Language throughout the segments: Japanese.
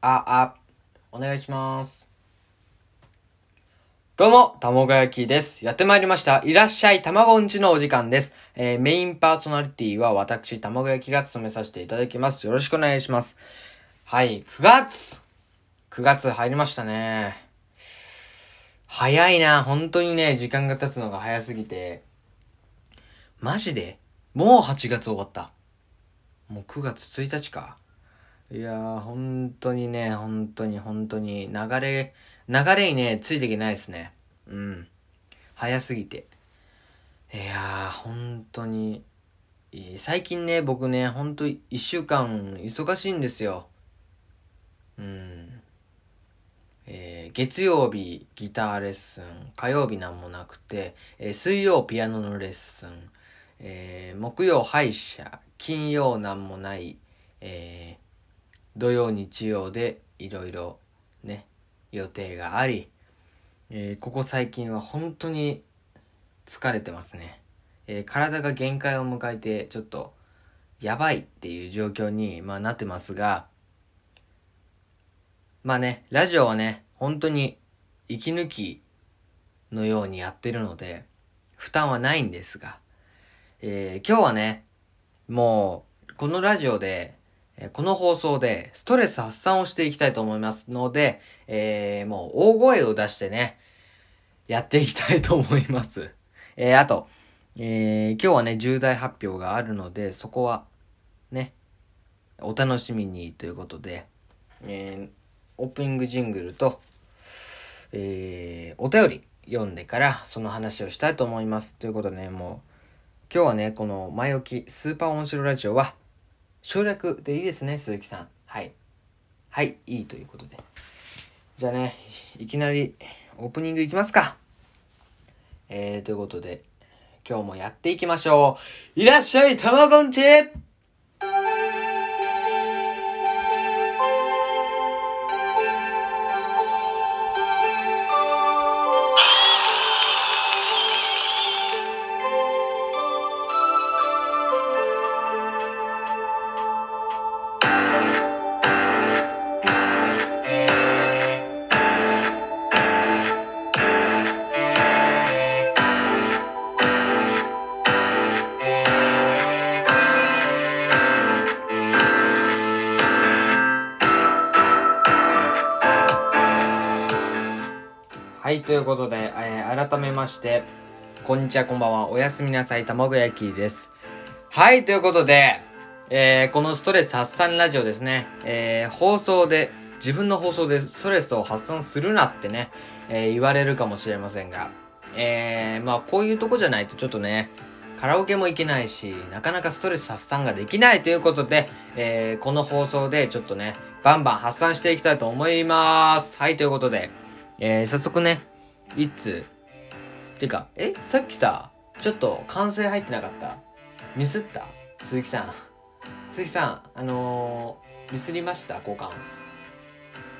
あ、あ、お願いします。どうも、たもが焼きです。やってまいりました。いらっしゃい、たまごんちのお時間です。えー、メインパーソナリティは私、たまご焼きが務めさせていただきます。よろしくお願いします。はい、9月 !9 月入りましたね。早いな、本当にね、時間が経つのが早すぎて。マジで？もう8月終わった。もう9月1日か。いやー、本当にね、本当に本当に、流れ、流れにね、ついていけないですね。うん。早すぎて。いやー、本当に、最近ね、僕ね、本当一週間忙しいんですよ。うん。えー月曜日ギターレッスン、火曜日なんもなくて、えー水曜ピアノのレッスン、えー木曜歯医者、金曜なんもない、え土曜日曜でいろいろね予定があり、えーここ最近は本当に疲れてますね、えー体が限界を迎えてちょっとやばいっていう状況に、まあ、なってますがまあねラジオはね本当に息抜きのようにやってるので負担はないんですが、えー今日はねもうこのラジオでこの放送でストレス発散をしていきたいと思いますので、えーもう大声を出してね、やっていきたいと思います。えーあと、えー今日はね、重大発表があるので、そこは、ね、お楽しみにということで、えーオープニングジングルと、えーお便り読んでから、その話をしたいと思います。ということでね、もう、今日はね、この前置き、スーパー面白ラジオは、省略でいいですね、鈴木さん。はい。はい、いいということで。じゃあね、いきなりオープニングいきますか。えー、ということで、今日もやっていきましょう。いらっしゃい、たまごんちはい、ということで、えー改めまして、こんにちは、こんばんは、おやすみなさい、たまご焼きです。はい、ということで、えーこのストレス発散ラジオですね、えー放送で、自分の放送でストレスを発散するなってね、えー言われるかもしれませんが、えーまあこういうとこじゃないとちょっとね、カラオケも行けないし、なかなかストレス発散ができないということで、えーこの放送でちょっとね、バンバン発散していきたいと思います。はい、ということで、えー早速ね、いつ、てか、えさっきさ、ちょっと完成入ってなかった？ミスった？鈴木さん。鈴木さん、あのー、ミスりました？交換。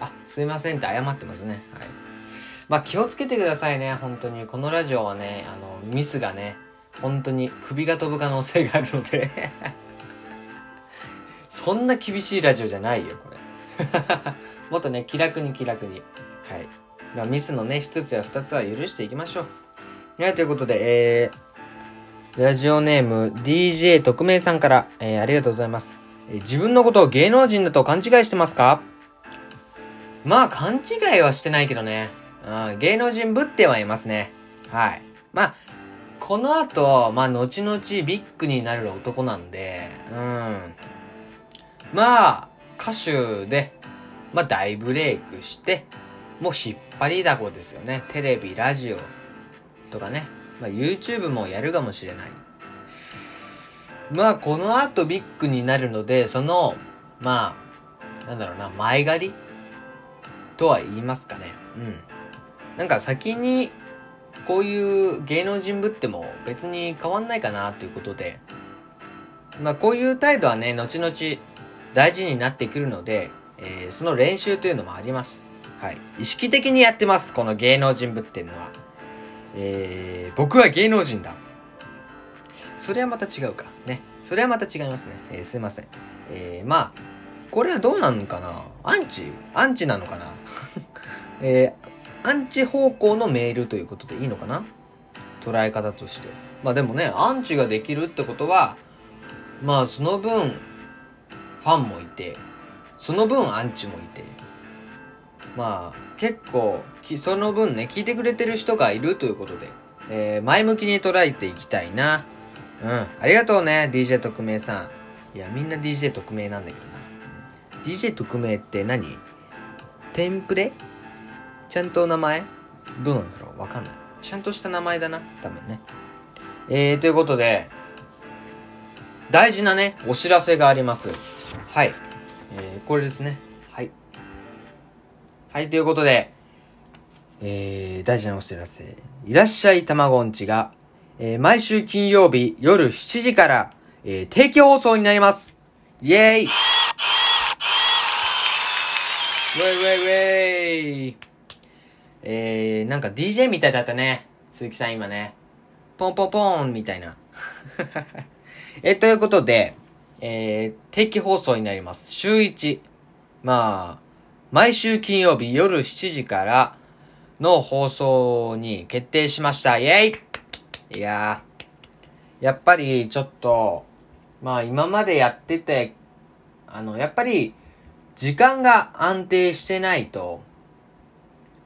あ、すいませんって謝ってますね。はい。まあ気をつけてくださいね、本当に。このラジオはね、あの、ミスがね、本当に首が飛ぶ可能性があるので。そんな厳しいラジオじゃないよ、これ。もっとね、気楽に気楽に。はい。まあ、ミスのね、一つや二つは許していきましょう。はい、ということで、えー、ラジオネーム DJ 特命さんから、えー、ありがとうございます。えー自分のことを芸能人だと勘違いしてますか？まあ、勘違いはしてないけどね。うん、芸能人ぶってはいますね。はい。まあ、この後、まあ、後々ビッグになる男なんで、うん。まあ、歌手で、まあ、大ブレイクして、もう引っ張りだこですよね。テレビ、ラジオとかね。まあ、YouTube もやるかもしれない。まあ、この後ビッグになるので、その、まあ、なんだろうな、前借り？とは言いますかね。うん。なんか先に、こういう芸能人ぶっても別に変わんないかなということで、まあこういう態度はね、後々大事になってくるので、えーその練習というのもあります。はい。意識的にやってます、この芸能人ぶっていうのは。えー、僕は芸能人だ。それはまた違うか。ね。それはまた違いますね。えーすいません。えーまあ、これはどうなのかなアンチアンチなのかな えー、アンチ方向のメールということでいいのかな捉え方として。まあでもね、アンチができるってことは、まあその分、ファンもいて、その分アンチもいて、まあ結構、その分ね、聞いてくれてる人がいるということで、えー、前向きに捉えていきたいな。うん。ありがとうね、DJ 特命さん。いや、みんな DJ 特命なんだけどな。DJ 特命って何？テンプレ？ちゃんと名前？どうなんだろう？わかんない。ちゃんとした名前だな。多分ね。えー、ということで、大事なね、お知らせがあります。はい。えー、これですね。はい。ということで、えー、大事なお知らせ。いらっしゃいたまごんちが、えー、毎週金曜日夜7時から、えー、定期放送になります。イェーイウェイウェイウェイえー、なんか DJ みたいだったね。鈴木さん今ね。ポンポンポンみたいな。え、ということで、えー、定期放送になります。週1。まあ、毎週金曜日夜7時からの放送に決定しました。イェイいやー、やっぱりちょっと、まあ今までやってて、あの、やっぱり時間が安定してないと、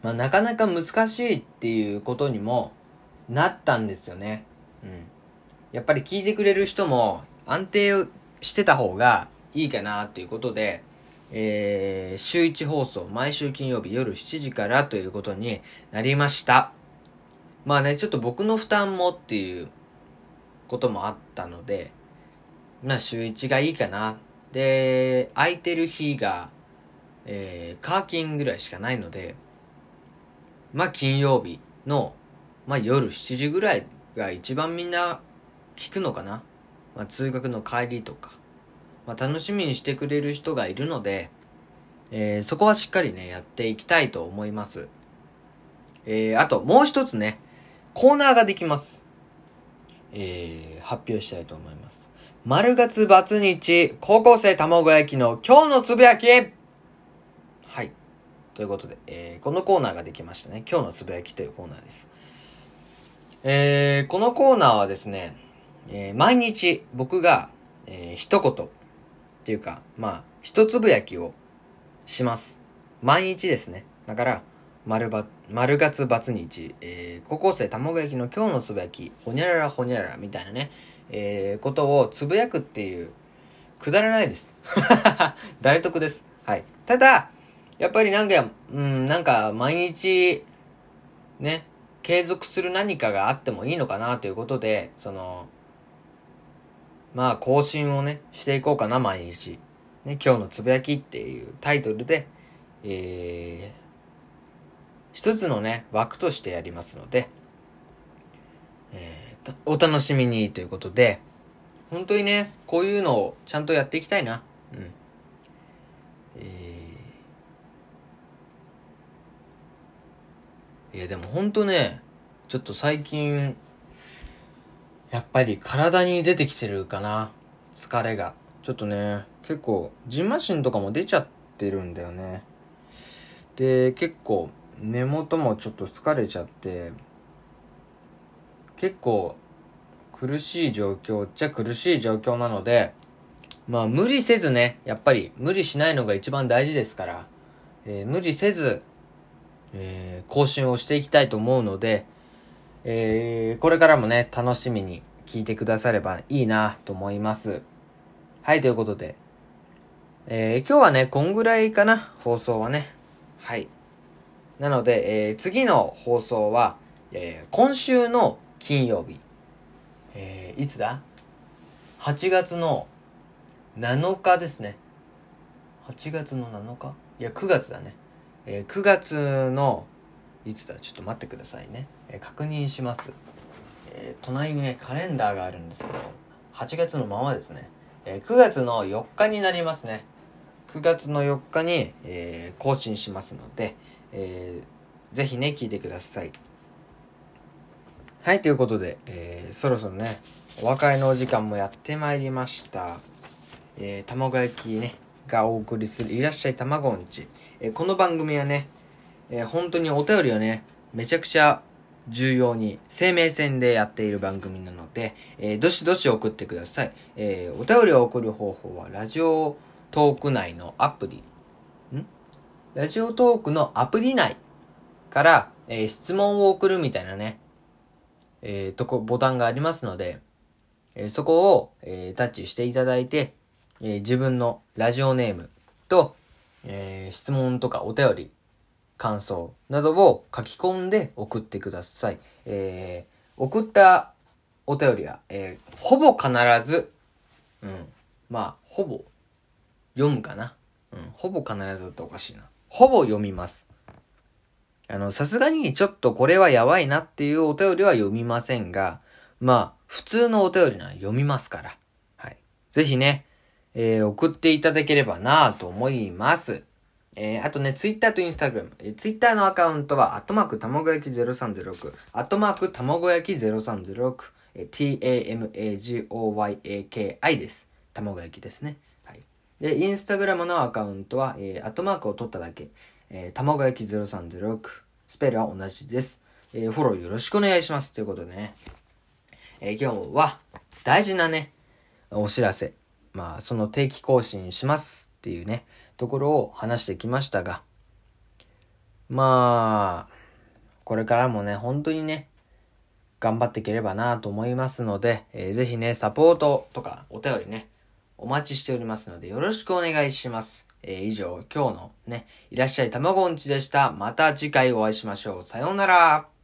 まあなかなか難しいっていうことにもなったんですよね。うん。やっぱり聞いてくれる人も安定してた方がいいかなっていうことで、えー、週1放送、毎週金曜日夜7時からということになりました。まあね、ちょっと僕の負担もっていうこともあったので、まあ週1がいいかな。で、空いてる日が、えー、カーキンぐらいしかないので、まあ金曜日の、まあ夜7時ぐらいが一番みんな聞くのかな。まあ通学の帰りとか。まあ、楽しみにしてくれる人がいるので、えー、そこはしっかりね、やっていきたいと思います。えー、あと、もう一つね、コーナーができます。えー、発表したいと思います。丸月バツ日、高校生卵焼きの今日のつぶやきはい。ということで、えー、このコーナーができましたね。今日のつぶやきというコーナーです。えー、このコーナーはですね、えー、毎日僕が、えー、一言、っていうか、まあ、一つぶやきをします。毎日ですね。だから、丸ば、丸月ツ日、えー、高校生卵焼きの今日のつぶやき、ほにゃららほにゃららみたいなね、えー、ことをつぶやくっていう、くだらないです。誰得です。はい。ただ、やっぱりなんか、うん、なんか毎日、ね、継続する何かがあってもいいのかなということで、その、まあ更新をね、していこうかな、毎日。ね、今日のつぶやきっていうタイトルで、えー、一つのね、枠としてやりますので、えー、お楽しみにということで、本当にね、こういうのをちゃんとやっていきたいな。うん。えー、いや、でも本当ね、ちょっと最近、やっぱり体に出てきてるかな。疲れが。ちょっとね、結構、ジンマシンとかも出ちゃってるんだよね。で、結構、根元もちょっと疲れちゃって、結構、苦しい状況っちゃ苦しい状況なので、まあ無理せずね、やっぱり無理しないのが一番大事ですから、えー、無理せず、えー、更新をしていきたいと思うので、えー、これからもね、楽しみに聞いてくださればいいなと思います。はい、ということで、えー、今日はね、こんぐらいかな、放送はね。はい。なので、えー、次の放送は、えー、今週の金曜日。えー、いつだ ?8 月の7日ですね。8月の7日？いや、9月だね。えー、9月のいつだちょっと待ってくださいね、えー、確認します、えー、隣にねカレンダーがあるんですけど8月のままですね、え9月の4日になりますね。9月の4日に、え更新しますので、えー、ぜひね聞いてください。はいということで、えそろそろねお別れのお時間もやってまいりました。えー、卵焼きねがお送りするいらっしゃいたまごんち。えーこの番組はね、えー本当にお便りをね、めちゃくちゃ重要に生命線でやっている番組なので、えーどしどし送ってください。えーお便りを送る方法はラジオトーク内のアプリ、ん？ラジオトークのアプリ内から、えー質問を送るみたいなね、えーとこ、ボタンがありますので、えーそこを、えータッチしていただいて、えー自分のラジオネームと、えー質問とかお便り、感想などを書き込んで送ってください。えー送ったお便りは、えーほぼ必ず、うん、まあ、ほぼ、読むかな。うん、ほぼ必ずだとおかしいな。ほぼ読みます。あの、さすがにちょっとこれはやばいなっていうお便りは読みませんが、まあ、普通のお便りなら読みますから。はい。ぜひね、えー送っていただければなぁと思います。えーあとね、ツイッターとインスタグラム。えー、ツイッターのアカウントは、アットマークたまご焼き0306、アットマークたまご焼き0306、え tamagoyaki です。たまご焼きですね。はい。で、インスタグラムのアカウントは、えーアットマークを取っただけ、えー、たまご焼き0306、スペルは同じです。えーフォローよろしくお願いします。ということでね、えー今日は大事なね、お知らせ。まあ、その定期更新しますっていうね、ところを話してきましたが、まあ、これからもね、本当にね、頑張っていければなと思いますので、えーぜひね、サポートとかお便りね、お待ちしておりますので、よろしくお願いします。えー以上、今日のね、いらっしゃいたまごんちでした。また次回お会いしましょう。さようなら。